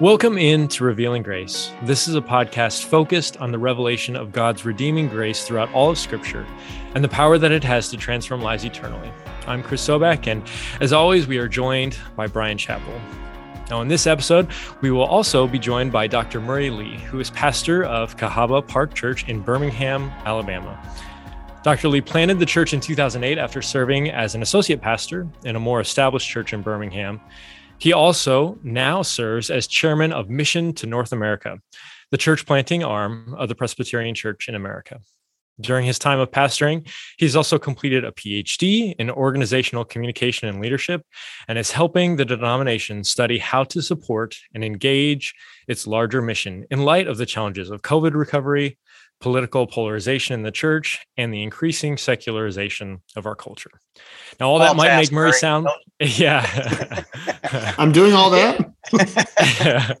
Welcome in to Revealing Grace. This is a podcast focused on the revelation of God's redeeming grace throughout all of Scripture and the power that it has to transform lives eternally. I'm Chris Sobek, and as always, we are joined by Brian Chapell. Now, in this episode, we will also be joined by Dr. Murray Lee, who is pastor of Cahaba Park Church in Birmingham, Alabama. Dr. Lee planted the church in 2008 after serving as an associate pastor in a more established church in Birmingham. He also now serves as chairman of Mission to North America, the church planting arm of the Presbyterian Church in America. During his time of pastoring, he's also completed a PhD in organizational communication and leadership and is helping the denomination study how to support and engage its larger mission in light of the challenges of COVID recovery, political polarization in the church, and the increasing secularization of our culture. Now, all that might make Murray sound, yeah. I'm doing all that.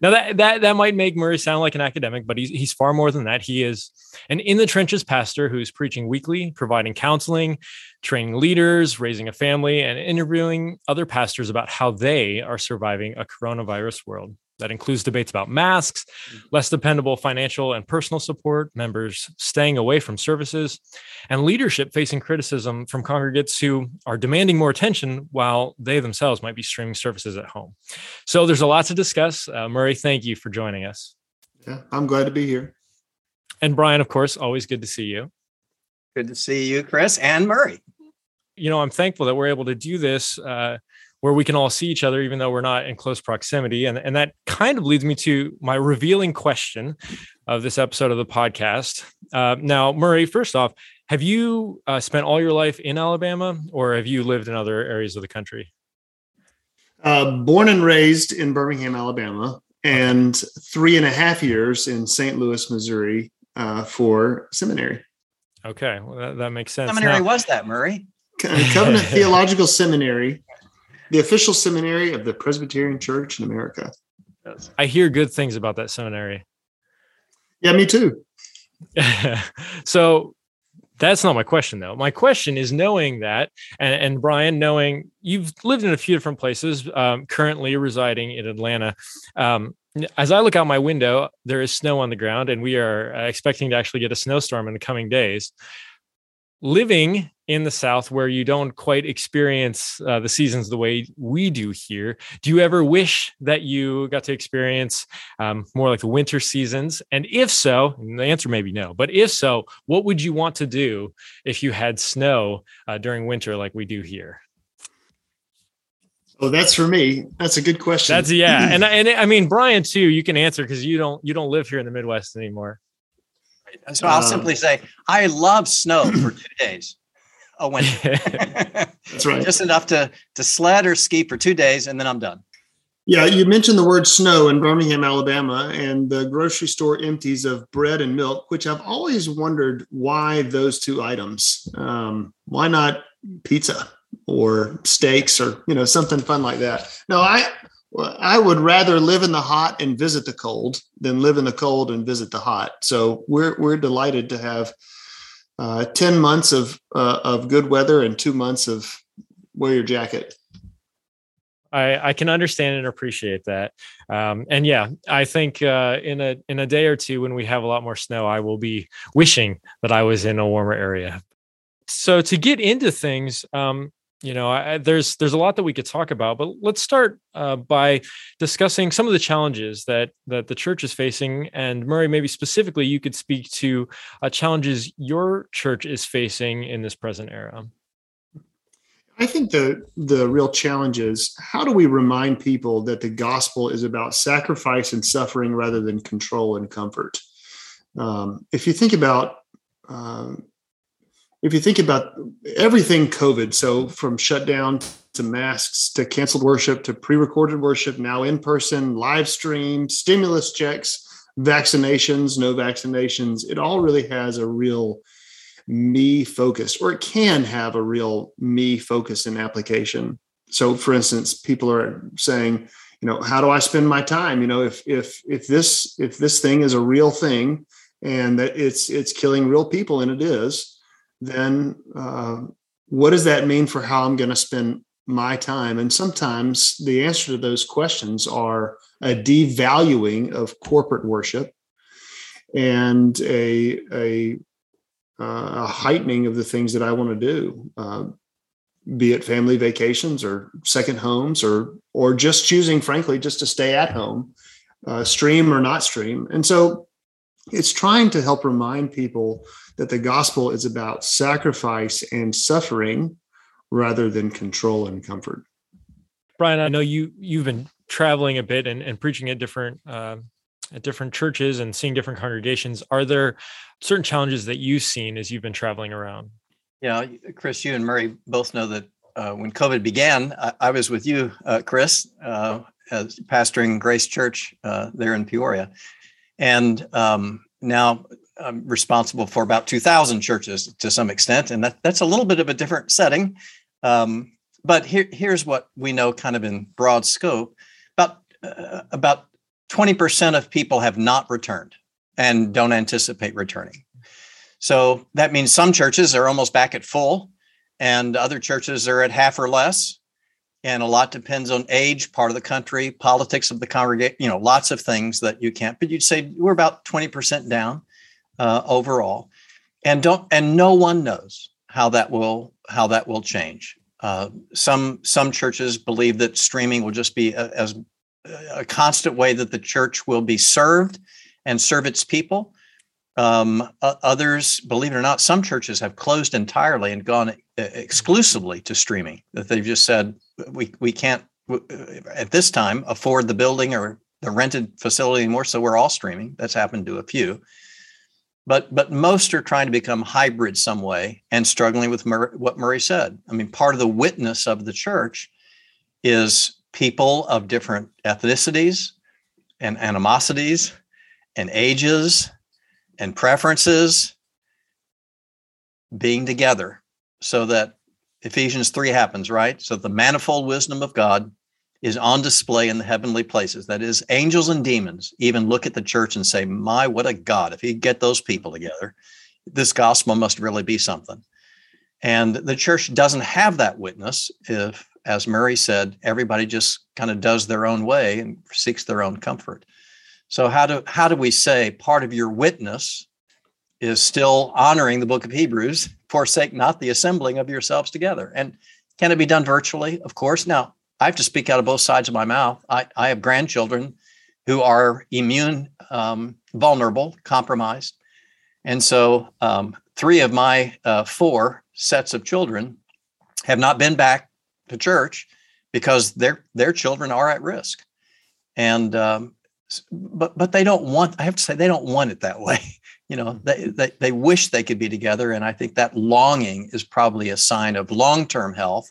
now that that that might make Murray sound like an academic, but he's he's far more than that. He is an in the trenches pastor who's preaching weekly, providing counseling, training leaders, raising a family, and interviewing other pastors about how they are surviving a coronavirus world. That includes debates about masks, mm-hmm. less dependable financial and personal support, members staying away from services, and leadership facing criticism from congregates who are demanding more attention while they themselves might be streaming services at home. So there's a lot to discuss. Uh, Murray, thank you for joining us. Yeah, I'm glad to be here. And Brian, of course, always good to see you. Good to see you, Chris and Murray. You know, I'm thankful that we're able to do this. Uh, where we can all see each other even though we're not in close proximity. And, and that kind of leads me to my revealing question of this episode of the podcast. Uh, now murray first off have you uh, spent all your life in alabama or have you lived in other areas of the country? Uh, born and raised in birmingham alabama and three and a half years in st louis missouri uh, for seminary. Okay well, that, that makes sense. Seminary now, was that murray? Covenant theological seminary the official seminary of the Presbyterian Church in America. I hear good things about that seminary. Yeah, me too. so that's not my question though. My question is knowing that, and, and Brian, knowing you've lived in a few different places, um, currently residing in Atlanta. Um, as I look out my window, there is snow on the ground, and we are uh, expecting to actually get a snowstorm in the coming days living in the south where you don't quite experience uh, the seasons the way we do here do you ever wish that you got to experience um, more like the winter seasons and if so the answer may be no but if so what would you want to do if you had snow uh, during winter like we do here Oh, that's for me. That's a good question. That's yeah, and and I mean Brian too. You can answer because you don't you don't live here in the Midwest anymore. So I'll um, simply say, I love snow for two days. A winter. That's right. Just enough to to sled or ski for two days, and then I'm done. Yeah, you mentioned the word snow in Birmingham, Alabama, and the grocery store empties of bread and milk, which I've always wondered why those two items. Um, why not pizza or steaks or you know something fun like that? No, I well, I would rather live in the hot and visit the cold than live in the cold and visit the hot. So we're we're delighted to have uh, ten months of uh, of good weather and two months of wear your jacket. I, I can understand and appreciate that, um, and yeah, I think uh, in a in a day or two when we have a lot more snow, I will be wishing that I was in a warmer area. So to get into things, um, you know I, there's there's a lot that we could talk about but let's start uh, by discussing some of the challenges that that the church is facing. And murray maybe specifically you could speak to uh, challenges your church is facing in this present era. I think the the real challenge is how do we remind people that the gospel is about sacrifice and suffering rather than control and comfort? Um, if you think about um, if you think about everything COVID, so from shutdown to masks to canceled worship to pre recorded worship, now in person, live stream, stimulus checks, vaccinations, no vaccinations, it all really has a real me focus, or it can have a real me focus in application. So, for instance, people are saying, you know, how do I spend my time? You know, if if if this if this thing is a real thing and that it's it's killing real people, and it is, then uh, what does that mean for how I'm going to spend my time? And sometimes the answer to those questions are a devaluing of corporate worship and a, a, uh, a heightening of the things that I want to do, uh, be it family vacations or second homes or or just choosing, frankly, just to stay at home, uh, stream or not stream. And so it's trying to help remind people that the gospel is about sacrifice and suffering rather than control and comfort. Brian, I know you you've been traveling a bit and, and preaching at different uh, at different churches and seeing different congregations. Are there certain challenges that you've seen as you've been traveling around? Yeah, Chris, you and Murray both know that uh, when COVID began, I, I was with you, uh, Chris, uh, as pastoring Grace Church uh, there in Peoria, and um, now I'm responsible for about 2,000 churches to some extent, and that, that's a little bit of a different setting. Um, but here, here's what we know, kind of in broad scope: about uh, about 20% of people have not returned and don't anticipate returning. So that means some churches are almost back at full, and other churches are at half or less. And a lot depends on age, part of the country, politics of the congregation, you know, lots of things that you can't, but you'd say we're about 20% down uh, overall. And don't and no one knows how that will how that will change. Uh, some some churches believe that streaming will just be a, as a constant way that the church will be served and serve its people. Um, others, believe it or not, some churches have closed entirely and gone exclusively to streaming. That they've just said we we can't at this time afford the building or the rented facility anymore, so we're all streaming. That's happened to a few, but but most are trying to become hybrid some way and struggling with Murray, what Murray said. I mean, part of the witness of the church is people of different ethnicities and animosities and ages and preferences being together so that Ephesians 3 happens, right? So the manifold wisdom of God is on display in the heavenly places. That is, angels and demons even look at the church and say, My, what a God. If he get those people together, this gospel must really be something. And the church doesn't have that witness if, as Murray said, everybody just kind of does their own way and seeks their own comfort. So how do how do we say part of your witness is still honoring the book of Hebrews, forsake not the assembling of yourselves together. And can it be done virtually? Of course. Now, I have to speak out of both sides of my mouth. I, I have grandchildren who are immune um, vulnerable, compromised. And so um, three of my uh, four sets of children have not been back to church because their their children are at risk. And um, but but they don't want i have to say they don't want it that way you know they, they, they wish they could be together and i think that longing is probably a sign of long-term health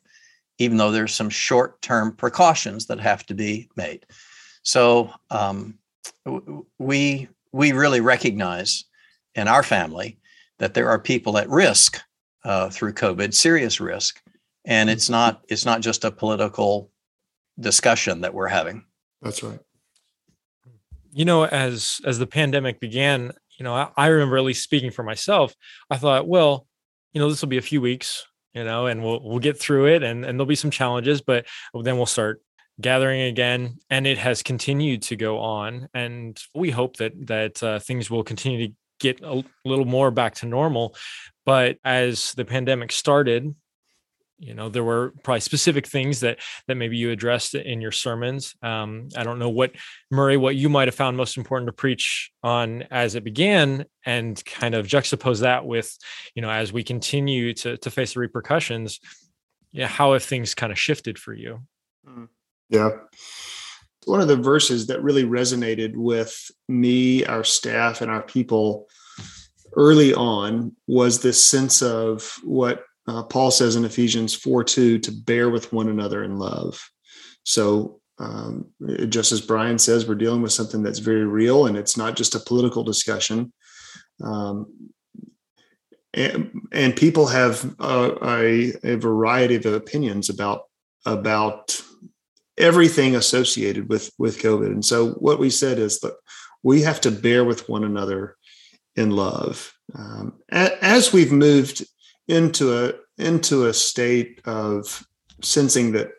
even though there's some short-term precautions that have to be made. So um, we we really recognize in our family that there are people at risk uh, through covid serious risk and it's not it's not just a political discussion that we're having. That's right. You know, as as the pandemic began, you know, I, I remember at least speaking for myself, I thought, well, you know, this will be a few weeks, you know, and we'll we'll get through it and, and there'll be some challenges, but then we'll start gathering again and it has continued to go on and we hope that that uh, things will continue to get a little more back to normal. But as the pandemic started you know there were probably specific things that that maybe you addressed in your sermons. Um, i don't know what murray what you might have found most important to preach on as it began and kind of juxtapose that with you know as we continue to to face the repercussions yeah how have things kind of shifted for you? Mm-hmm. yeah. One of the verses that really resonated with me our staff and our people early on was this sense of what uh, Paul says in Ephesians 4 2 to bear with one another in love. So, um, just as Brian says, we're dealing with something that's very real and it's not just a political discussion. Um, and, and, people have a, a, variety of opinions about about everything associated with with COVID. And so, what we said is that we have to bear with one another in love. Um, as we've moved into a into a state of sensing that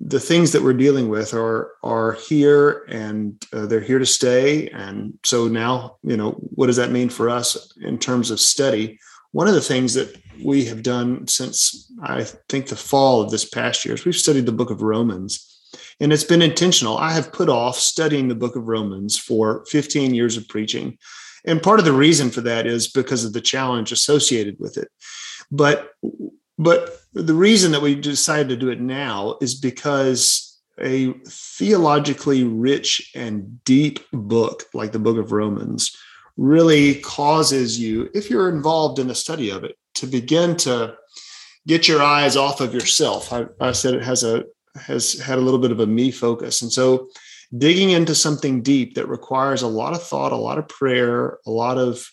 the things that we're dealing with are are here and uh, they're here to stay. And so now you know what does that mean for us in terms of study? One of the things that we have done since i think the fall of this past year is we've studied the book of romans. And it's been intentional. I have put off studying the book of romans for 15 years of preaching and part of the reason for that is because of the challenge associated with it but but the reason that we decided to do it now is because a theologically rich and deep book like the book of Romans really causes you, if you're involved in the study of it, to begin to get your eyes off of yourself. I, I said it has a has had a little bit of a me focus. And so digging into something deep that requires a lot of thought, a lot of prayer, a lot of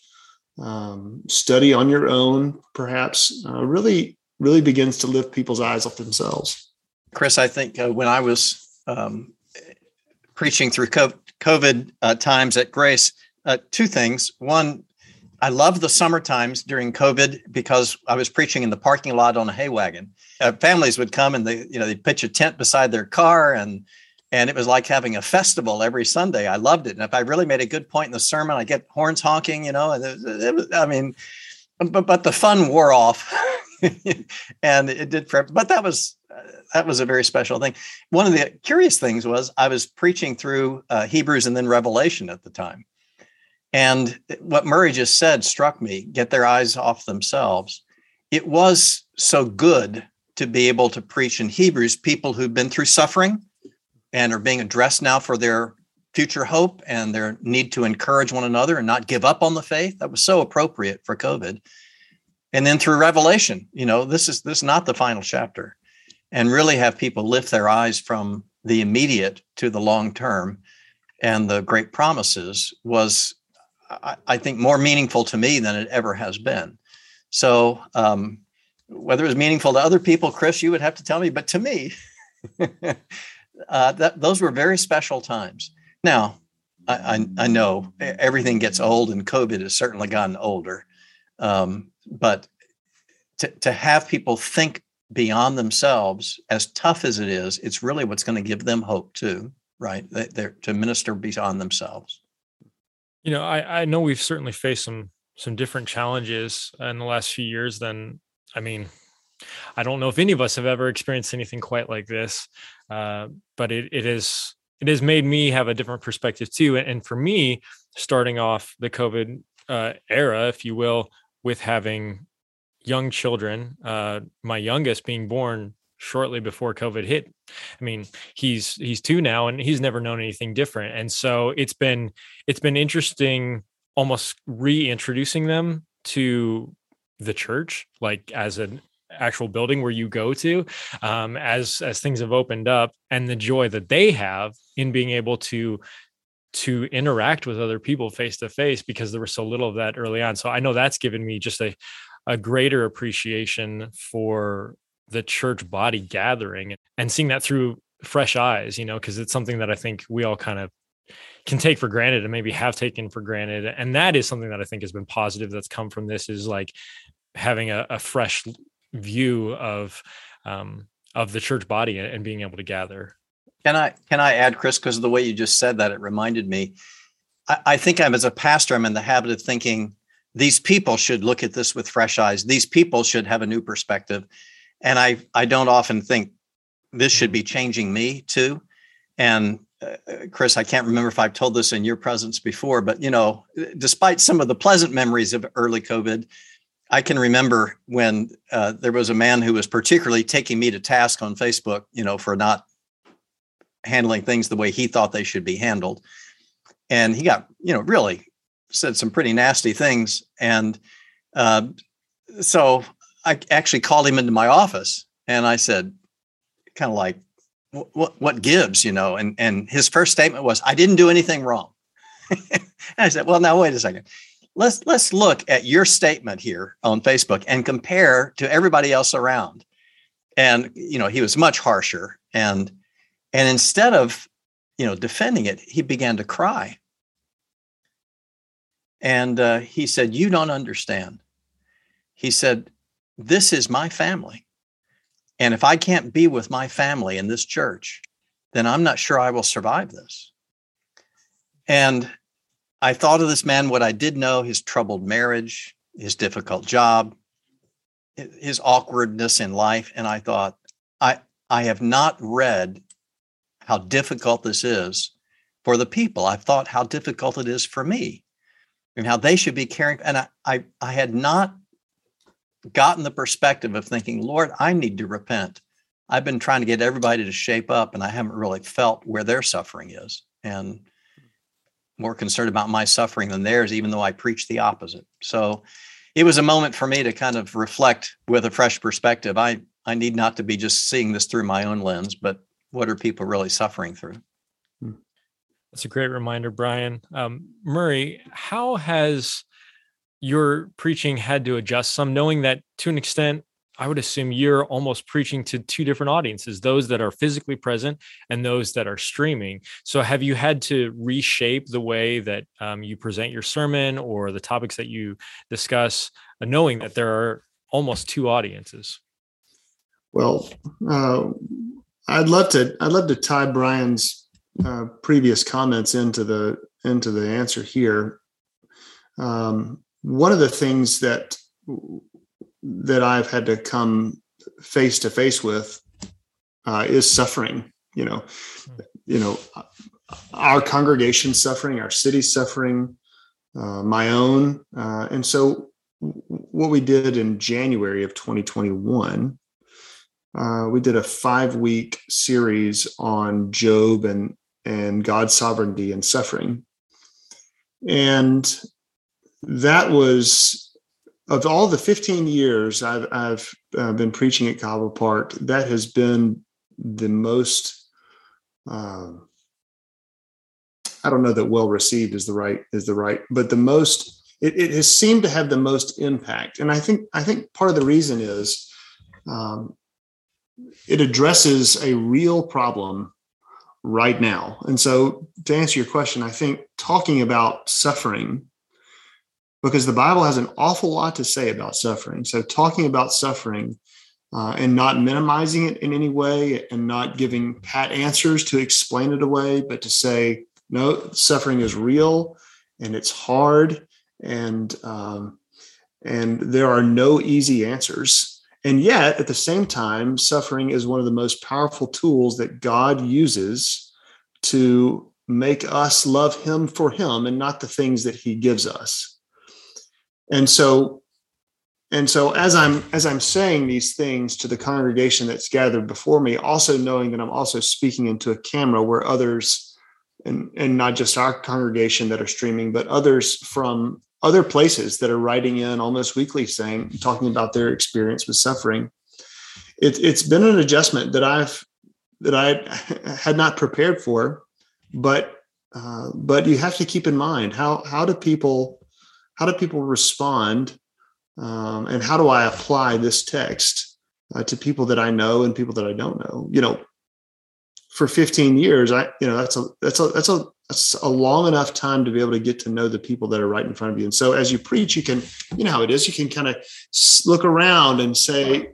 um, study on your own, perhaps, uh, really really begins to lift people's eyes off themselves. Chris, I think uh, when I was um, preaching through COVID uh, times at Grace, uh, two things. One, I love the summer times during COVID because I was preaching in the parking lot on a hay wagon. Uh, families would come and they, you know, they'd pitch a tent beside their car and and it was like having a festival every Sunday. I loved it. And if I really made a good point in the sermon, I get horns honking, you know, and it, it I mean, but, but the fun wore off and it did for but that was that was a very special thing one of the curious things was i was preaching through uh, hebrews and then revelation at the time and what murray just said struck me get their eyes off themselves it was so good to be able to preach in hebrews people who've been through suffering and are being addressed now for their future hope and their need to encourage one another and not give up on the faith. That was so appropriate for covid. And then through revelation you know this is this is not the final chapter and really have people lift their eyes from the immediate to the long term. And the great promises was I, I think more meaningful to me than it ever has been. So um, whether it was meaningful to other people chris you would have to tell me but to me uh, that those were very special times now I, I, I know everything gets old and covid has certainly gotten older um, but to, to have people think beyond themselves, as tough as it is, it's really what's going to give them hope too, right? They're to minister beyond themselves. You know, I, I know we've certainly faced some some different challenges in the last few years than I mean, I don't know if any of us have ever experienced anything quite like this, uh, but it it is it has made me have a different perspective too. And, for me, starting off the COVID uh, era, if you will, with having young children, uh, my youngest being born shortly before COVID hit. I mean, he's he's two now and he's never known anything different. And so it's been it's been interesting almost reintroducing them to the church, like as an actual building where you go to um, as as things have opened up and the joy that they have in being able to to interact with other people face to face because there was so little of that early on. So I know that's given me just a a greater appreciation for the church body gathering and seeing that through fresh eyes, you know, because it's something that I think we all kind of can take for granted and maybe have taken for granted. And that is something that I think has been positive that's come from this is like having a, a fresh view of um, of the church body and being able to gather. Can I can I add, Chris? Because of the way you just said that, it reminded me. I, I think I'm as a pastor, I'm in the habit of thinking these people should look at this with fresh eyes. These people should have a new perspective, and I I don't often think this should be changing me too. And uh, Chris, I can't remember if I've told this in your presence before, but you know, despite some of the pleasant memories of early COVID, I can remember when uh, there was a man who was particularly taking me to task on Facebook, you know, for not handling things the way he thought they should be handled. And he got, you know, really said some pretty nasty things. And uh, so I actually called him into my office and I said, kind of like, what what gives, you know? And and his first statement was, I didn't do anything wrong. and I said, well, now wait a second. Let's let's look at your statement here on Facebook and compare to everybody else around. And you know, he was much harsher. And and instead of, you know, defending it, he began to cry. And uh, he said, You don't understand. He said, This is my family. And if I can't be with my family in this church, then I'm not sure I will survive this. And I thought of this man, what I did know his troubled marriage, his difficult job, his awkwardness in life. And I thought, I, I have not read how difficult this is for the people. I've thought how difficult it is for me and how they should be caring. And I, I, I had not gotten the perspective of thinking, Lord, I need to repent. I've been trying to get everybody to shape up, and I haven't really felt where their suffering is. And more concerned about my suffering than theirs, even though I preach the opposite. So it was a moment for me to kind of reflect with a fresh perspective. I, I need not to be just seeing this through my own lens, but what are people really suffering through? Hmm. That's a great reminder, Brian. Um, Murray, how has your preaching had to adjust some, knowing that to an extent, I would assume you're almost preaching to two different audiences those that are physically present and those that are streaming. So, have you had to reshape the way that um, you present your sermon or the topics that you discuss, uh, knowing that there are almost two audiences? Well, uh, I'd love to. I'd love to tie Brian's uh, previous comments into the into the answer here. Um, one of the things that that I've had to come face to face with uh, is suffering. You know, you know, our congregation suffering, our city suffering, uh, my own, uh, and so what we did in January of 2021, uh, we did a five week series on Job and and God's sovereignty and suffering, and that was of all the 15 years I've, I've uh, been preaching at Cahaba Park, that has been the most, uh, I don't know that well received is the right, is the right, but the most, it, it, has seemed to have the most impact. And I think, I think part of the reason is um, it addresses a real problem right now. And so to answer your question, I think talking about suffering because the Bible has an awful lot to say about suffering. So, talking about suffering uh, and not minimizing it in any way and not giving pat answers to explain it away, but to say, no, suffering is real and it's hard and um, and there are no easy answers. And yet, at the same time, suffering is one of the most powerful tools that God uses to make us love Him for Him and not the things that He gives us and so and so as i'm as i'm saying these things to the congregation that's gathered before me also knowing that i'm also speaking into a camera where others and and not just our congregation that are streaming but others from other places that are writing in almost weekly saying talking about their experience with suffering it, it's been an adjustment that i've that i had not prepared for but uh, but you have to keep in mind how how do people how do people respond um, and how do i apply this text uh, to people that i know and people that i don't know? You know for 15 years i you know that's a that's a that's a that's a long enough time to be able to get to know the people that are right in front of you. And so as you preach you can you know how it is you can kind of look around and say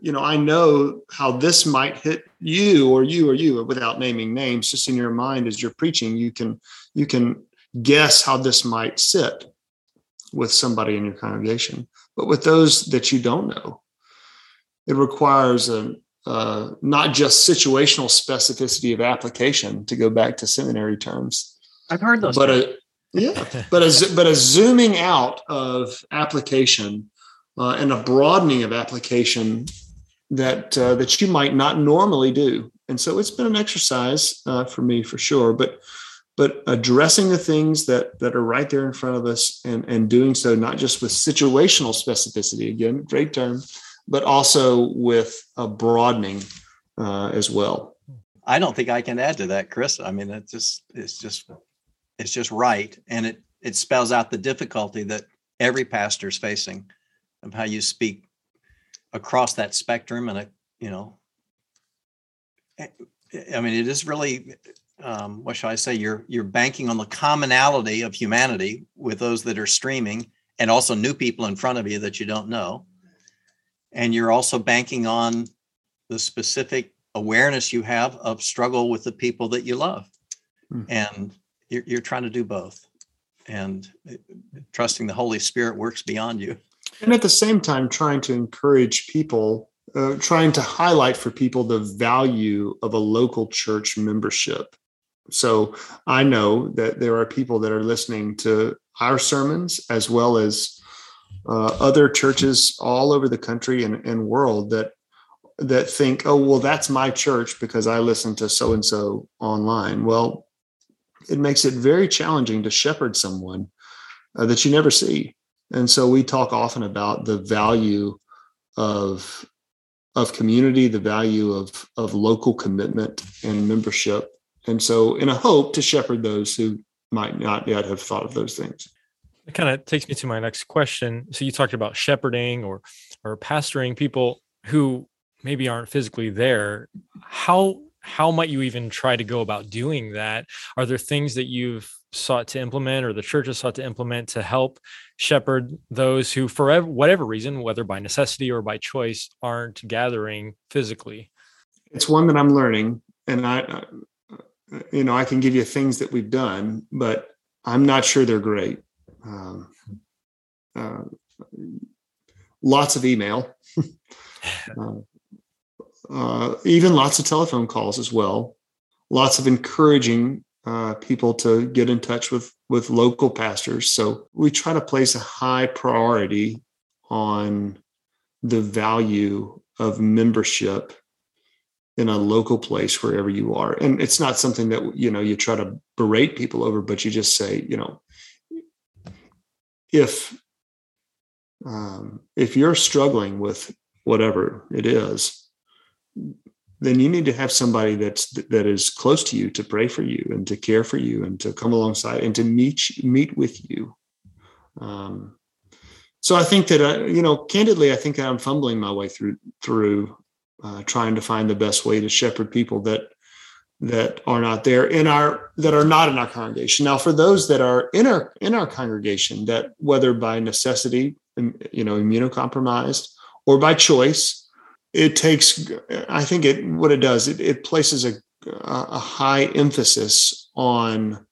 you know i know how this might hit you or you or you without naming names just in your mind as you're preaching you can you can guess how this might sit with somebody in your congregation. But with those that you don't know, it requires a, uh, not just situational specificity of application to go back to seminary terms. I've heard those. But a, yeah, but a but a zooming out of application uh, and a broadening of application that uh, that you might not normally do. And so it's been an exercise uh, for me for sure. But but addressing the things that that are right there in front of us and and doing so not just with situational specificity again great term but also with a broadening uh, as well. I don't think i can add to that chris. I mean it's just it's just it's just right. And it it spells out the difficulty that every pastor is facing of how you speak across that spectrum and a you know i mean it is really um, what shall I say? You're you're banking on the commonality of humanity with those that are streaming, and also new people in front of you that you don't know, and you're also banking on the specific awareness you have of struggle with the people that you love. Mm-hmm. And you're, you're trying to do both. And uh, trusting the Holy Spirit works beyond you. And at the same time, trying to encourage people, uh, trying to highlight for people the value of a local church membership. So I know that there are people that are listening to our sermons as well as uh, other churches all over the country and, and world that that think, oh, well, that's my church because I listen to so and so online. Well, it makes it very challenging to shepherd someone uh, that you never see. And so we talk often about the value of of community, the value of of local commitment and membership. And so in a hope to shepherd those who might not yet have thought of those things. It kind of takes me to my next question. So you talked about shepherding or or pastoring people who maybe aren't physically there. How how might you even try to go about doing that? Are there things that you've sought to implement or the church has sought to implement to help shepherd those who for whatever reason, whether by necessity or by choice, aren't gathering physically? It's one that I'm learning and I you know, I can give you things that we've done, but I'm not sure they're great. Um, uh, lots of email, uh, uh, even lots of telephone calls as well. Lots of encouraging uh, people to get in touch with with local pastors. So we try to place a high priority on the value of membership in a local place wherever you are. And it's not something that you know you try to berate people over but you just say you know if um, if you're struggling with whatever it is then you need to have somebody that's that is close to you to pray for you and to care for you and to come alongside and to meet meet with you. Um, so i think that I, you know candidly i think i'm fumbling my way through through uh, trying to find the best way to shepherd people that that are not there in our that are not in our congregation. Now for those that are in our in our congregation that whether by necessity you know immunocompromised or by choice it takes i think it what it does it, it places a, a high emphasis on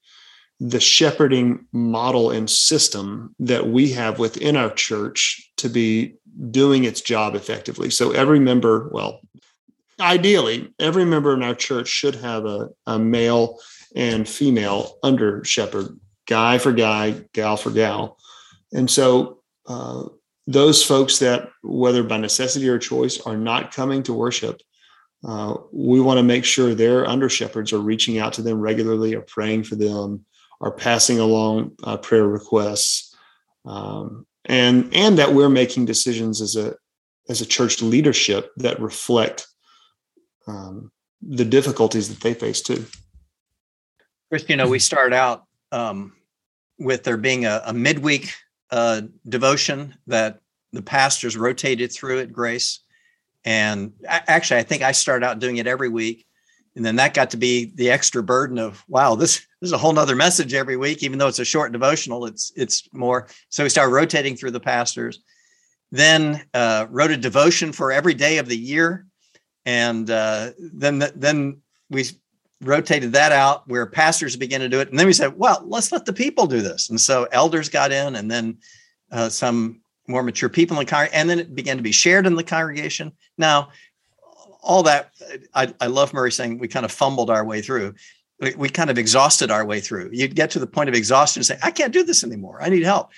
the shepherding model and system that we have within our church to be doing its job effectively. So every member, well, ideally, every member in our church should have a, a male and female under shepherd, guy for guy, gal for gal. And so uh, those folks that, whether by necessity or choice, are not coming to worship, uh, we want to make sure their under shepherds are reaching out to them regularly, are praying for them, are passing along uh, prayer requests, um, and and that we're making decisions as a as a church leadership that reflect um, the difficulties that they face too. Chris, you know, we start out um, with there being a, a midweek uh, devotion that the pastors rotated through at Grace. And actually, I think I started out doing it every week. And then that got to be the extra burden of, wow, this there's a whole nother message every week, even though it's a short devotional, it's it's more. So we started rotating through the pastors. Then uh, wrote a devotion for every day of the year, and uh, then then we rotated that out where pastors began to do it, and then we said, well, let's let the people do this. And so elders got in, and then uh, some more mature people in the congregation, and then it began to be shared in the congregation. Now, all that I, I love Murray saying we kind of fumbled our way through we kind of exhausted our way through. You'd get to the point of exhaustion and say, I can't do this anymore. I need help.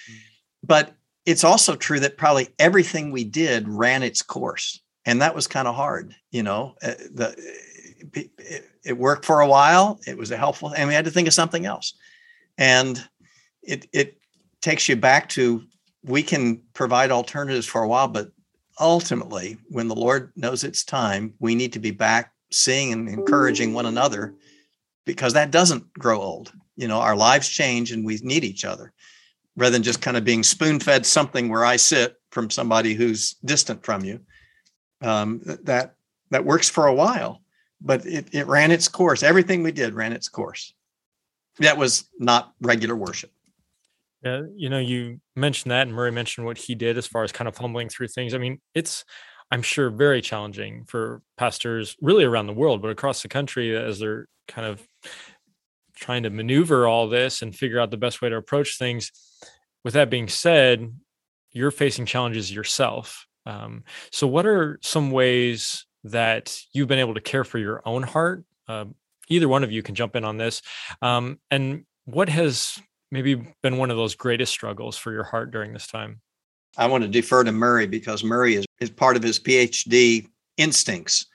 But it's also true that probably everything we did ran its course. And that was kind of hard. You know, uh, the, it, it worked for a while. It was a helpful, and we had to think of something else. And it, it takes you back to we can provide alternatives for a while, but ultimately, when the Lord knows it's time, we need to be back seeing and encouraging one another because that doesn't grow old. You know, our lives change and we need each other rather than just kind of being spoon fed something where I sit from somebody who's distant from you. Um, that that works for a while, but it, it ran its course. Everything we did ran its course. That was not regular worship. Yeah, you know, you mentioned that, and Murray mentioned what he did as far as kind of fumbling through things. I mean, it's I'm sure very challenging for pastors really around the world, but across the country as they're kind of trying to maneuver all this and figure out the best way to approach things. With that being said, you're facing challenges yourself. Um, so, what are some ways that you've been able to care for your own heart? Uh, either one of you can jump in on this. Um, and what has maybe been one of those greatest struggles for your heart during this time? I want to defer to Murray because Murray is, is part of his PhD instincts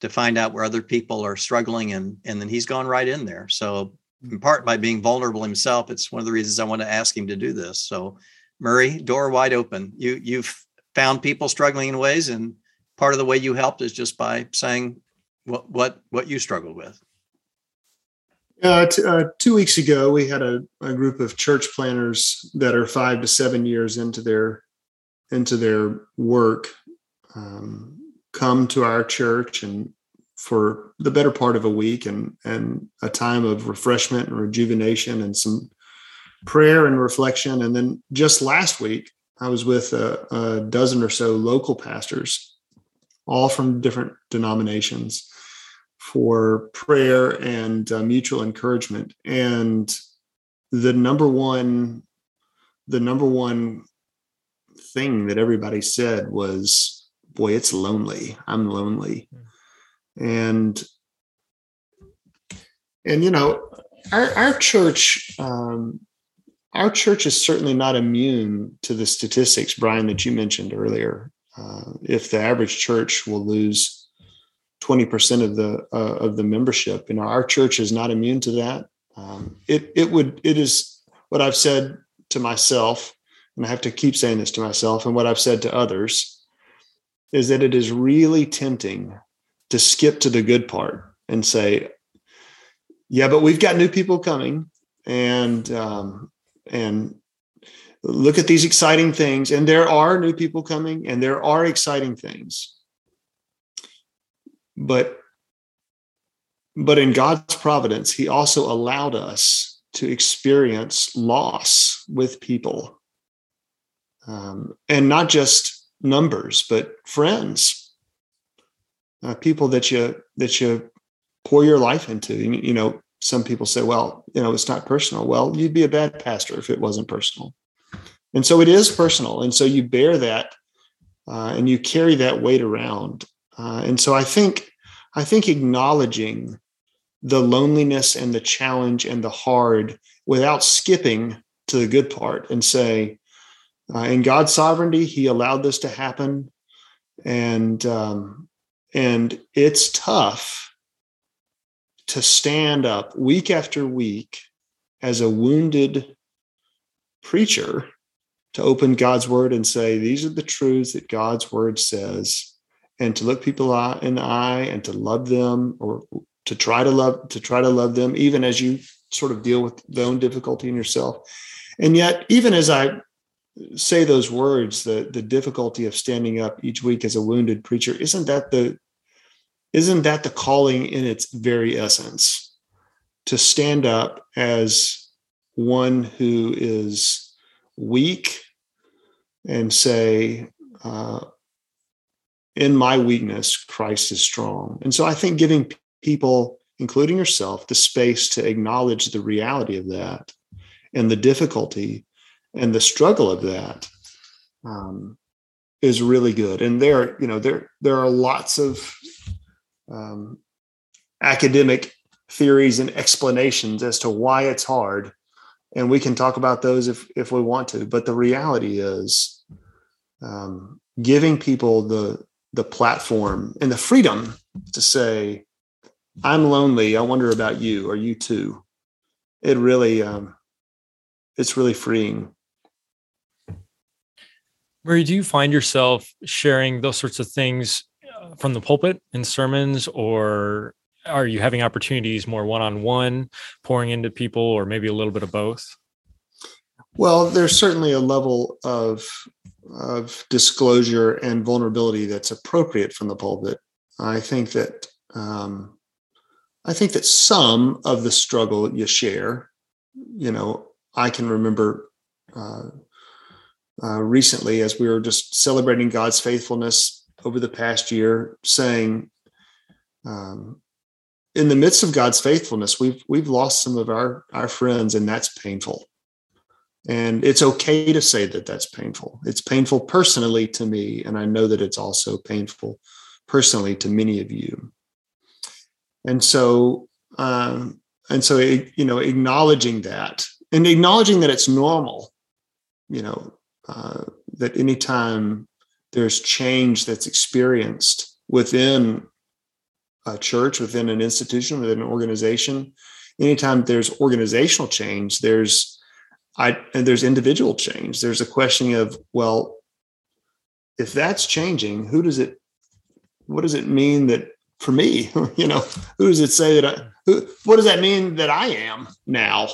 to find out where other people are struggling and and then he's gone right in there. So in part by being vulnerable himself, it's one of the reasons I want to ask him to do this. So Murray, door wide open. You you've found people struggling in ways and part of the way you helped is just by saying what what what you struggled with. Uh, t- uh, two weeks ago, we had a, a, group of church planners that are five to seven years into their into their work um, come to our church and for the better part of a week and and a time of refreshment and rejuvenation and some prayer and reflection. And then just last week i was with a, a dozen or so local pastors all from different denominations for prayer and uh, mutual encouragement. And the number one the number one thing that everybody said was boy it's lonely. I'm lonely. And and you know our, our church um, our church is certainly not immune to the statistics brian that you mentioned earlier. Uh, if the average church will lose 20% of the uh, of the membership you know our church is not immune to that. Um, it it would it is what i've said to myself and I have to keep saying this to myself and what I've said to others, is that it is really tempting to skip to the good part and say, yeah, but we've got new people coming and, um, and look at these exciting things. And there are new people coming and there are exciting things. But, but in God's providence, he also allowed us to experience loss with people um, and not just numbers, but friends, uh, people that you that you pour your life into. You, you know, some people say, "Well, you know, it's not personal." Well, you'd be a bad pastor if it wasn't personal, and so it is personal, and so you bear that, uh, and you carry that weight around, uh, and so I think I think acknowledging the loneliness and the challenge and the hard without skipping to the good part and say uh, in God's sovereignty, He allowed this to happen, and um, and it's tough to stand up week after week as a wounded preacher to open God's word and say, These are the truths that God's word says, and to look people in the eye and to love them or to try to love to try to love them even as you sort of deal with the own difficulty in yourself. And yet even as i say those words, the the difficulty of standing up each week as a wounded preacher, isn't that the isn't that the calling in its very essence? To stand up as one who is weak and say, uh, in my weakness, Christ is strong. And so I think giving people, including yourself, the space to acknowledge the reality of that and the difficulty and the struggle of that um, is really good. And there, you know, there there are lots of um, academic theories and explanations as to why it's hard, and we can talk about those if if we want to. But the reality is, um, giving people the the platform and the freedom to say, "I'm lonely. I wonder about you. Are you too?" It really, um, it's really freeing. Murray, do you find yourself sharing those sorts of things uh, from the pulpit in sermons, or are you having opportunities more one on one, pouring into people, or maybe a little bit of both? Well, there's certainly a level of of disclosure and vulnerability that's appropriate from the pulpit. I think that um, I think that some of the struggle you share, you know, I can remember uh, uh, recently as we were just celebrating God's faithfulness over the past year saying, um, in the midst of God's faithfulness, we've we've lost some of our our friends, and that's painful. And it's okay to say that that's painful. It's painful personally to me, and I know that it's also painful personally to many of you. And so, um, and so, you know, acknowledging that and acknowledging that it's normal, you know, that anytime there's change that's experienced within a church, within an institution, within an organization, anytime there's organizational change, there's I and there's individual change. There's a question of, well, if that's changing, who does it what does it mean that for me, you know, who does it say that I who what does that mean that I am now?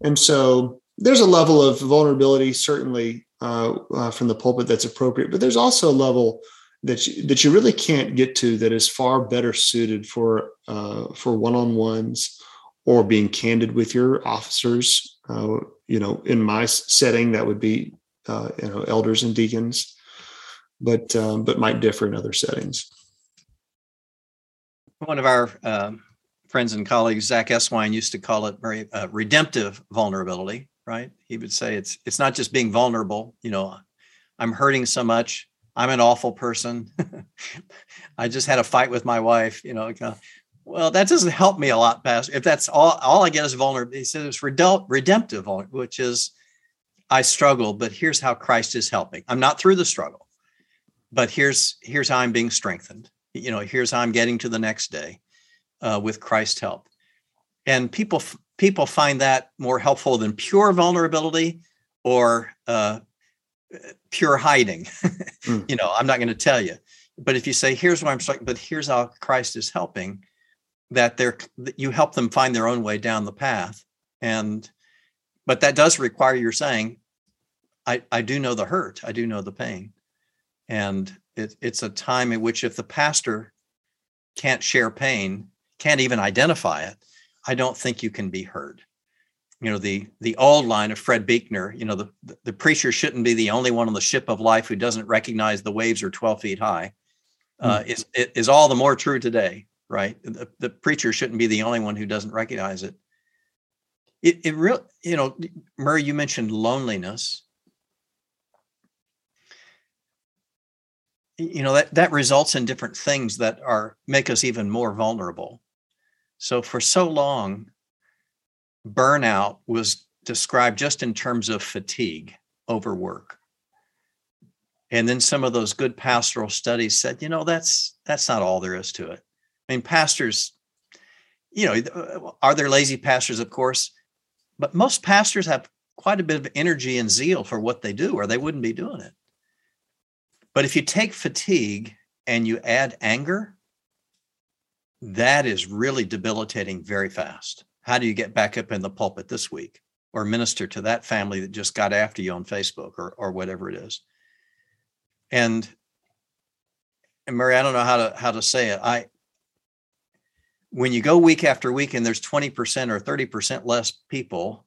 And so there's a level of vulnerability, certainly uh, uh, from the pulpit that's appropriate, but there's also a level that you, that you really can't get to that is far better suited for uh, for one-on-ones or being candid with your officers. Uh, you know, in my setting, that would be you know elders and deacons, but um, but might differ in other settings. One of our um, friends and colleagues, Zach Eswine, used to call it very uh, redemptive vulnerability. Right? He would say it's it's not just being vulnerable. You know, I'm hurting so much. I'm an awful person. I just had a fight with my wife. You know, well, that doesn't help me a lot, Pastor. If that's all, all I get is vulnerable. He said it's redemptive, which is I struggle, but here's how Christ is helping. I'm not through the struggle, but here's here's how I'm being strengthened. You know, here's how I'm getting to the next day uh, with Christ's help. And people people find that more helpful than pure vulnerability or uh, pure hiding. mm. You know, I'm not going to tell you. But if you say, "Here's why I'm struggling," but here's how Christ is helping, that they're that you help them find their own way down the path. And but that does require your saying, "I I do know the hurt. I do know the pain," and it, it's a time in which if the pastor can't share pain, can't even identify it, I don't think you can be heard. You know, the the old line of Fred Buechner, you know, the, the preacher shouldn't be the only one on the ship of life who doesn't recognize the waves are 12 feet high, uh, mm. is, is all the more true today, right? The, the preacher shouldn't be the only one who doesn't recognize it. It, it real, you know, Murray, you mentioned loneliness. you know that that results in different things that are make us even more vulnerable so for so long burnout was described just in terms of fatigue overwork and then some of those good pastoral studies said you know that's that's not all there is to it. I mean pastors you know uh, are there lazy pastors? Of course. But most pastors have quite a bit of energy and zeal for what they do or they wouldn't be doing it. But if you take fatigue and you add anger that is really debilitating very fast. How do you get back up in the pulpit this week or minister to that family that just got after you on Facebook or, or whatever it is? And, and Murray, I don't know how to how to say it. I when you go week after week and there's 20% or 30% less people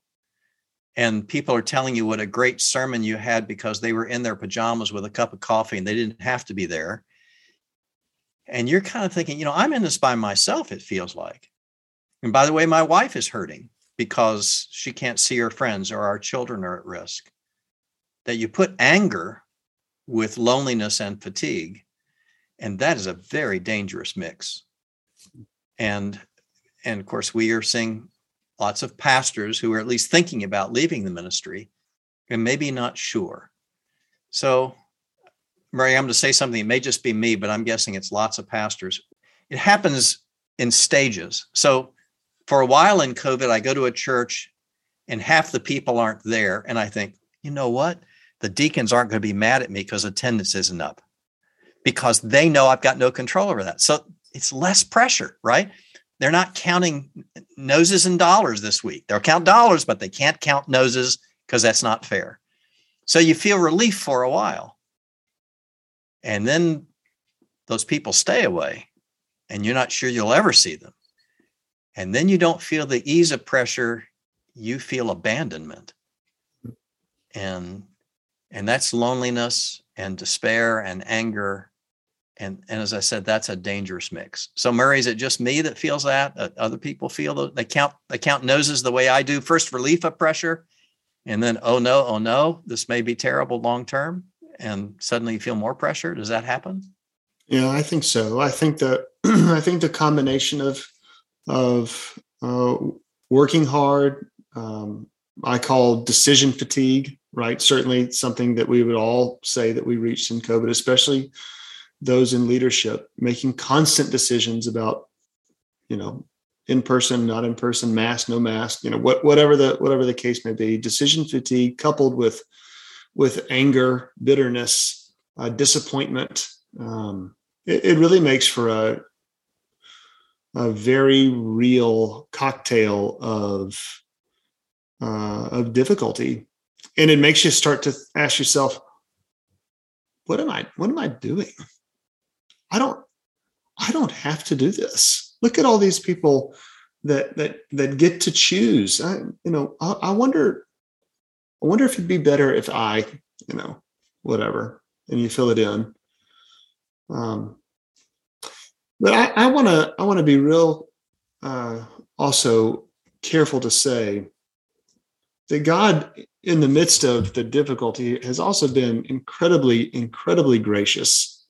and people are telling you what a great sermon you had because they were in their pajamas with a cup of coffee and they didn't have to be there and you're kind of thinking, you know, I'm in this by myself, it feels like. And by the way, my wife is hurting because she can't see her friends or our children are at risk. That you put anger with loneliness and fatigue, and that is a very dangerous mix. And and of course, we are seeing lots of pastors who are at least thinking about leaving the ministry and maybe not sure. So Murray, I'm going to say something. It may just be me, but I'm guessing it's lots of pastors. It happens in stages. So for a while in COVID, I go to a church and half the people aren't there. And I think, you know what? The deacons aren't going to be mad at me because attendance isn't up because they know I've got no control over that. So it's less pressure, right? They're not counting noses and dollars this week. They'll count dollars, but they can't count noses because that's not fair. So you feel relief for a while. And then those people stay away and you're not sure you'll ever see them. And then you don't feel the ease of pressure, you feel abandonment. And and that's loneliness and despair and anger And, and as I said, that's a dangerous mix. So Murray, is it just me that feels that? Uh, other people feel that they count they count noses the way I do. First relief of pressure, and then oh no, oh no, this may be terrible long term, and suddenly you feel more pressure. Does that happen? Yeah, I think so. I think that I think the combination of of uh, working hard, um, I call decision fatigue, right? Certainly something that we would all say that we reached in COVID, especially those in leadership, making constant decisions about, you know, in person, not in person, mask, no mask, you know, what, whatever the whatever the case may be. Decision fatigue coupled with with anger, bitterness, uh, disappointment. Um, it, it really makes for a a very real cocktail of uh, of difficulty, and it makes you start to ask yourself, "What am I? What am I doing? I don't. I don't have to do this. Look at all these people that that that get to choose. I, you know, I, I wonder. I wonder if it'd be better if I, you know, whatever, and you fill it in. Um, but I want to I want to be real uh, also careful to say that God, in the midst of the difficulty, has also been incredibly, incredibly gracious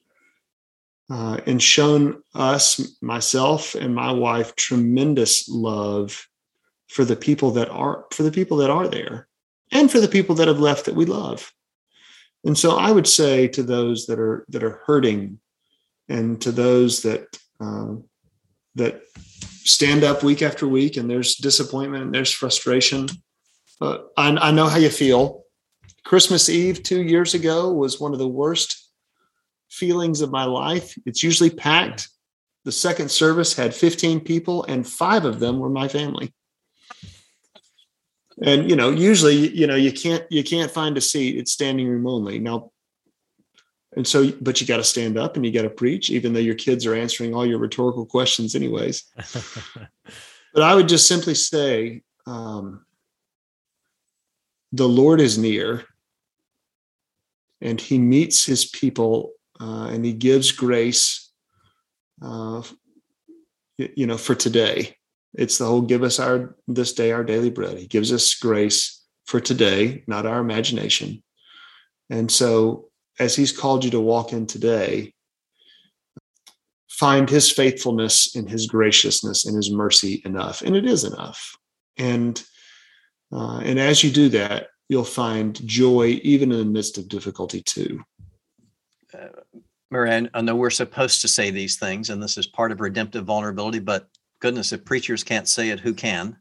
uh, and shown us, myself and my wife, tremendous love for the people that are for the people that are there, and for the people that have left that we love. And so, I would say to those that are that are hurting, and to those that um, that stand up week after week and there's disappointment and there's frustration. But I, I know how you feel. Christmas Eve two years ago was one of the worst feelings of my life. It's usually packed. The second service had 15 people, and five of them were my family. And you know, usually, you know, you can't you can't find a seat. It's standing room only. Now, and so, but you got to stand up and you got to preach, even though your kids are answering all your rhetorical questions, anyways. but I would just simply say, um, the Lord is near and he meets his people uh, and he gives grace, uh, you know, for today. It's the whole give us our this day our daily bread. He gives us grace for today, not our imagination. And so as he's called you to walk in today, find his faithfulness and his graciousness and his mercy enough. And it is enough. And uh, and as you do that, you'll find joy even in the midst of difficulty too. Uh, Marianne, I know we're supposed to say these things, and this is part of redemptive vulnerability, but goodness, if preachers can't say it, who can?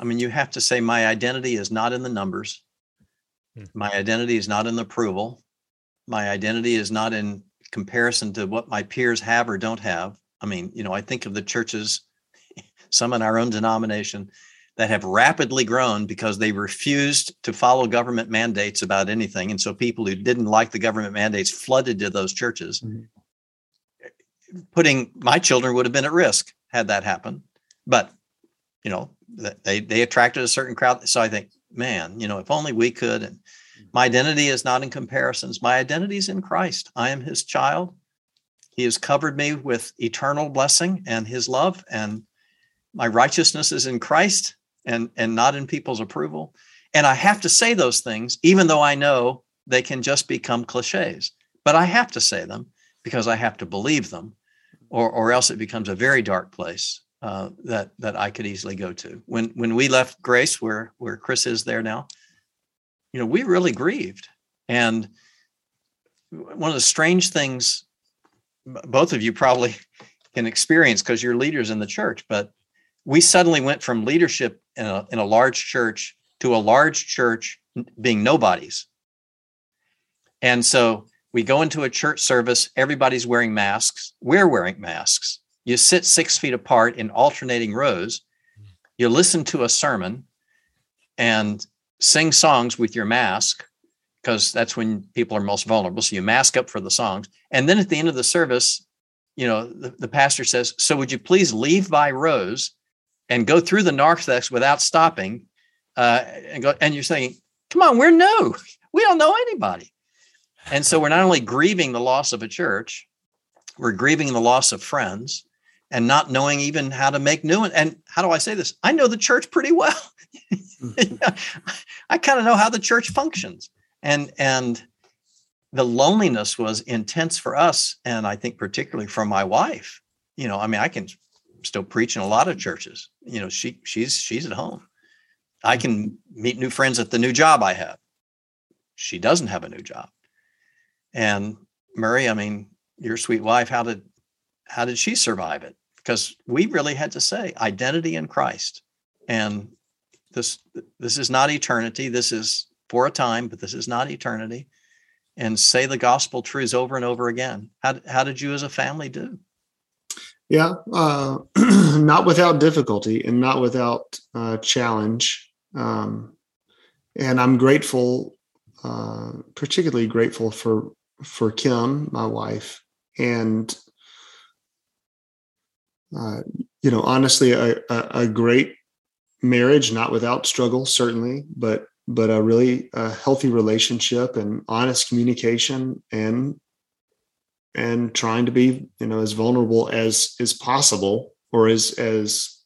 I mean, you have to say, My identity is not in the numbers. Hmm. My identity is not in the approval my identity is not in comparison to what my peers have or don't have. I mean, you know, I think of the churches, some in our own denomination, that have rapidly grown because they refused to follow government mandates about anything. And so people who didn't like the government mandates flooded to those churches. Mm-hmm. Putting my children would have been at risk had that happen. But, you know, they they attracted a certain crowd. So I think, man, you know, if only we could. And mm-hmm. my identity is not in comparisons. My identity is in Christ. I am his child. He has covered me with eternal blessing and his love, and my righteousness is in Christ and, and not in people's approval. And I have to say those things, even though I know they can just become cliches. But I have to say them because I have to believe them, or, or else it becomes a very dark place uh, that that I could easily go to. When when we left Grace, where where Chris is there now, you know, we really grieved. And one of the strange things both of you probably can experience because you're leaders in the church, but we suddenly went from leadership in a, in a large church to a large church being nobodies. And so we go into a church service, everybody's wearing masks. We're wearing masks. You sit six feet apart in alternating rows. You listen to a sermon, and sing songs with your mask because that's when people are most vulnerable. So you mask up for the songs. And then at the end of the service, you know, the, the pastor says, So would you please leave by rows and go through the narthex without stopping? Uh, and go, and you're saying, Come on, we're new. We don't know anybody. And so we're not only grieving the loss of a church, we're grieving the loss of friends and not knowing even how to make new and, and how do I say this? I know the church pretty well. I kind of know how the church functions. And and the loneliness was intense for us and I think particularly for my wife. You know, I mean I can still preach in a lot of churches. You know, she she's she's at home. I can meet new friends at the new job I have. She doesn't have a new job. And Murray, I mean, your sweet wife, how did how did she survive it? Because we really had to say identity in Christ. And this this is not eternity. This is for a time, but this is not eternity. And say the gospel truths over and over again. How, how did you as a family do? Yeah, uh, not without difficulty and not without uh, challenge. Um, and I'm grateful, uh, particularly grateful for for Kim, my wife, and uh, you know, honestly, a, a, a, great marriage, not without struggle, certainly, but but a really a healthy relationship and honest communication and and trying to be you know as vulnerable as is possible or as as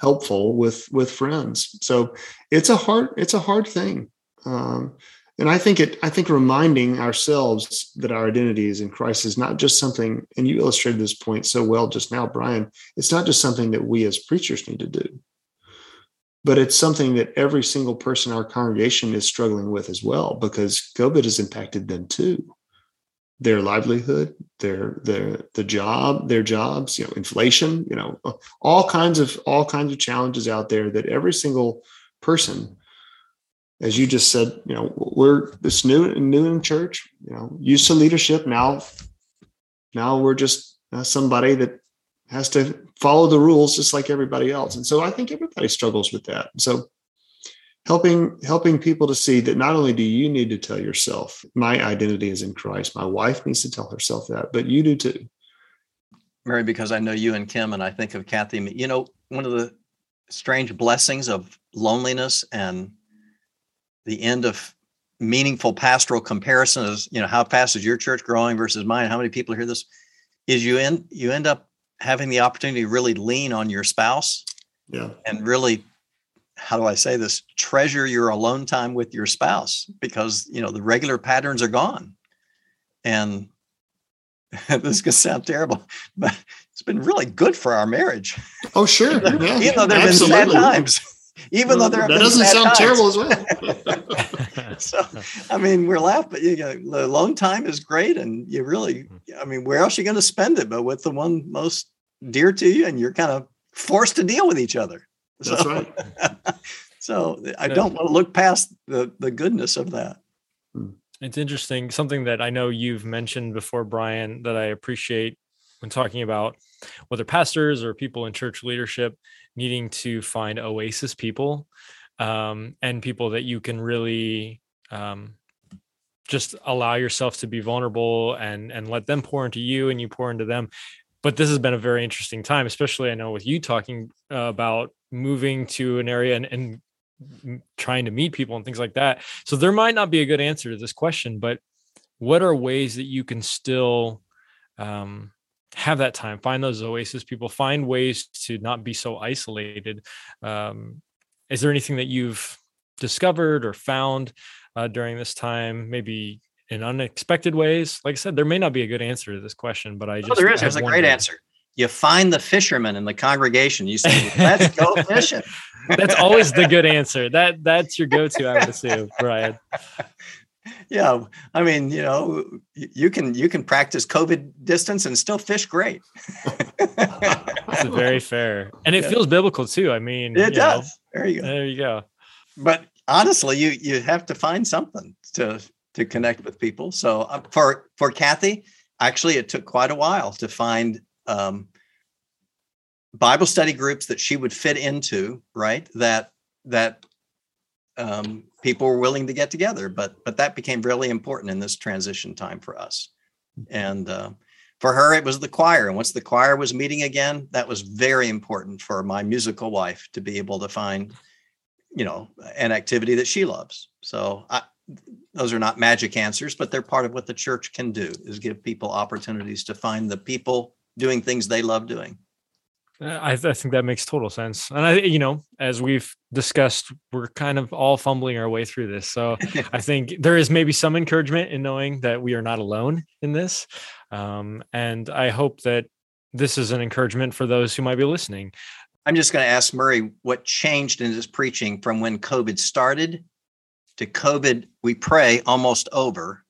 helpful with with friends. So it's a hard it's a hard thing. Um, and i think it i think reminding ourselves that our identity is in christ is not just something and you illustrated this point so well just now brian it's not just something that we as preachers need to do but it's something that every single person in our congregation is struggling with as well because covid has impacted them too. Their livelihood, their their the job, their jobs, you know, inflation, you know, all kinds of all kinds of challenges out there that every single person, as you just said, you know, we're this new new in church, you know, used to leadership. Now, now we're just uh, somebody that has to follow the rules just like everybody else. And so I think everybody struggles with that. So helping helping people to see that not only do you need to tell yourself my identity is in christ my wife needs to tell herself that but you do too murray because i know you and kim and i think of kathy you know one of the strange blessings of loneliness and the end of meaningful pastoral comparison is you know how fast is your church growing versus mine how many people hear this is you end you end up having the opportunity to really lean on your spouse yeah and really how do I say this? Treasure your alone time with your spouse because you know the regular patterns are gone. And this could sound terrible, but it's been really good for our marriage. Oh, sure. Yeah, even though there have been sad times. Even though there that doesn't sound times. terrible as well. so, I mean, we're laughing. But you know, the alone time is great, and you really, I mean, where else are you going to spend it but with the one most dear to you, and you're kind of forced to deal with each other. That's so, right. so I don't want to look past the the goodness of that. Hmm. It's interesting. Something that I know you've mentioned before, Brian, that I appreciate when talking about whether pastors or people in church leadership needing to find oasis people um, and people that you can really um, just allow yourself to be vulnerable and and let them pour into you and you pour into them but this has been a very interesting time especially i know with you talking uh, about moving to an area and, and trying to meet people and things like that. So there might not be a good answer to this question, but what are ways that you can still um, have that time, find those oasis people, find ways to not be so isolated? Um, is there anything that you've discovered or found uh, during this time? Maybe in unexpected ways. Like I said, there may not be a good answer to this question, but I just oh, there is. There's a great answer you find the fishermen in the congregation. You say, "Let's go fishing." that's always the good answer. That that's your go-to, I would assume, Brian. Yeah, I mean, you know, you can you can practice COVID distance and still fish great. that's very fair, and it yeah. feels biblical too. I mean, it does. Know, there you go. There you go. But honestly, you you have to find something to to connect with people. So uh, for for Kathy, actually, it took quite a while to find um, Bible study groups that she would fit into, right? That that um, people were willing to get together, but but that became really important in this transition time for us. And uh, for her, it was the choir. And once the choir was meeting again, that was very important for my musical wife to be able to find, you know, an activity that she loves. So I, those are not magic answers, but they're part of what the church can do is give people opportunities to find the people doing things they love doing. I, th- I, think that makes total sense. And I, you know, as we've discussed, we're kind of all fumbling our way through this. So I think there is maybe some encouragement in knowing that we are not alone in this. Um, and I hope that this is an encouragement for those who might be listening. I'm just going to ask Murray what changed in his preaching from when COVID started to COVID, we pray almost over.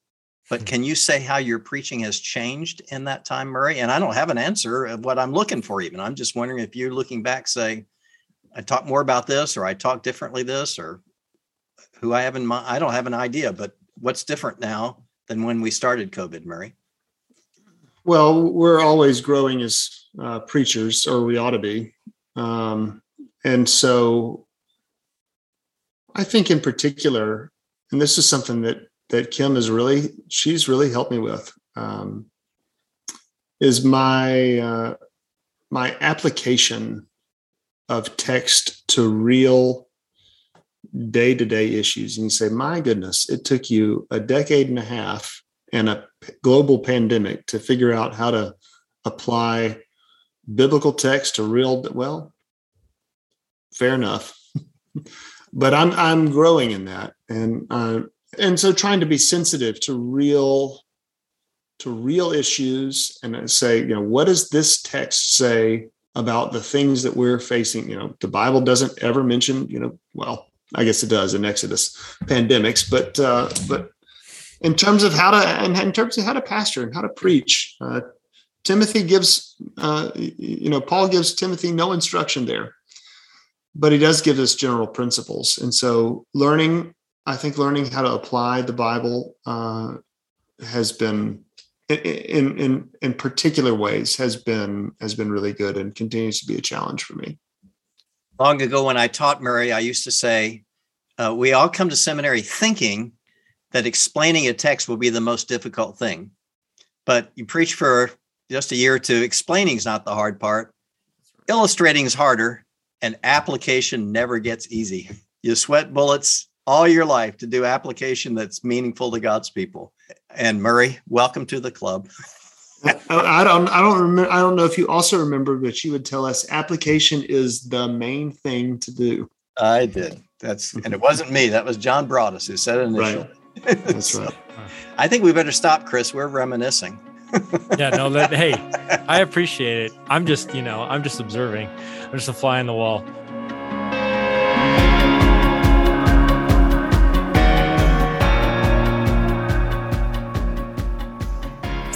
But hmm. can you say how your preaching has changed in that time, Murray? And I don't have an answer of what I'm looking for, even. I'm just wondering if you're looking back, say, I talk more about this, or I talk differently this, or who I have in mind. I don't have an idea, but what's different now than when we started COVID, Murray? Well, we're always growing as uh, preachers, or we ought to be. Um, and so I think in particular, and this is something that that Kim is really she's really helped me with um, is my uh, my application of text to real day to day issues. And you say, my goodness, it took you a decade and a half and a global pandemic to figure out how to apply biblical text to real. Well, fair enough. but I'm I'm growing in that, and uh, and so trying to be sensitive to real to real issues and say, you know, what does this text say about the things that we're facing? You know, the Bible doesn't ever mention, you know, well, I guess it does in Exodus pandemics, but uh, but in terms of how to in terms of how to pastor and how to preach, uh, Timothy gives, uh, you know, Paul gives Timothy no instruction there but he does give us general principles. And so learning, I think learning how to apply the Bible uh, has been in, in, in particular ways has been, has been really good and continues to be a challenge for me. Long ago, when I taught Murray, I used to say, uh, we all come to seminary thinking that explaining a text will be the most difficult thing. But you preach for just a year or two, explaining is not the hard part. Illustrating is harder and application never gets easy. You sweat bullets all your life to do application that's meaningful to God's people. And Murray, welcome to the club. I don't I don't remember I don't know if you also remember, but you would tell us application is the main thing to do. I did. That's and it wasn't me. That was John Broadus who said it initially. Right. That's so, right. I think we better stop, Chris. We're reminiscing. Yeah, no, that hey, I appreciate it. I'm just, you know, I'm just observing. I'm just a fly on the wall.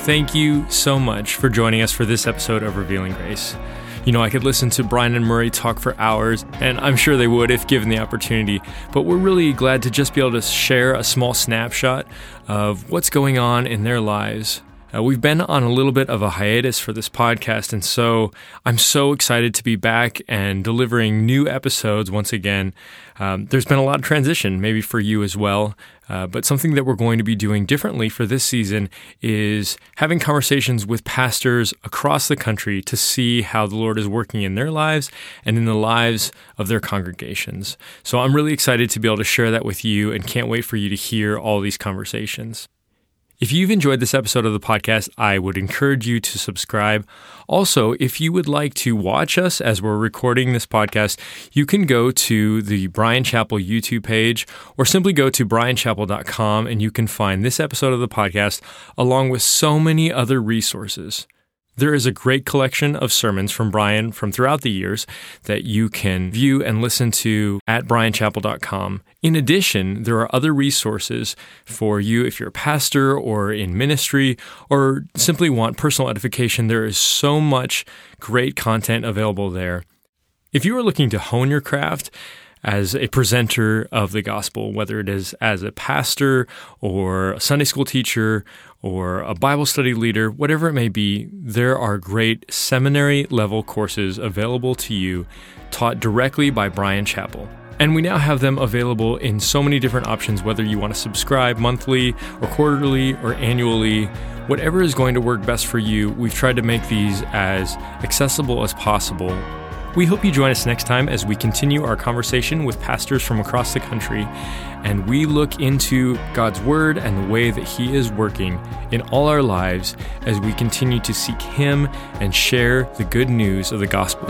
Thank you so much for joining us for this episode of Revealing Grace. You know, I could listen to Brian and Murray talk for hours, and I'm sure they would if given the opportunity. But we're really glad to just be able to share a small snapshot of what's going on in their lives uh, we've been on a little bit of a hiatus for this podcast, and so I'm so excited to be back and delivering new episodes once again. Um, there's been a lot of transition, maybe for you as well, uh, but something that we're going to be doing differently for this season is having conversations with pastors across the country to see how the Lord is working in their lives and in the lives of their congregations. So I'm really excited to be able to share that with you and can't wait for you to hear all these conversations. If you've enjoyed this episode of the podcast, I would encourage you to subscribe. Also, if you would like to watch us as we're recording this podcast, you can go to the Bryan Chapell YouTube page or simply go to bryanchapell.com and you can find this episode of the podcast along with so many other resources. There is a great collection of sermons from Brian from throughout the years that you can view and listen to at bryanchapell.com. In addition, there are other resources for you if you're a pastor or in ministry or simply want personal edification. There is so much great content available there. If you are looking to hone your craft, as a presenter of the gospel, whether it is as a pastor or a Sunday school teacher or a Bible study leader, whatever it may be, there are great seminary level courses available to you taught directly by Bryan Chapell. And we now have them available in so many different options, whether you want to subscribe monthly or quarterly or annually. Whatever is going to work best for you, we've tried to make these as accessible as possible We hope you join us next time as we continue our conversation with pastors from across the country and we look into God's Word and the way that He is working in all our lives as we continue to seek Him and share the good news of the gospel.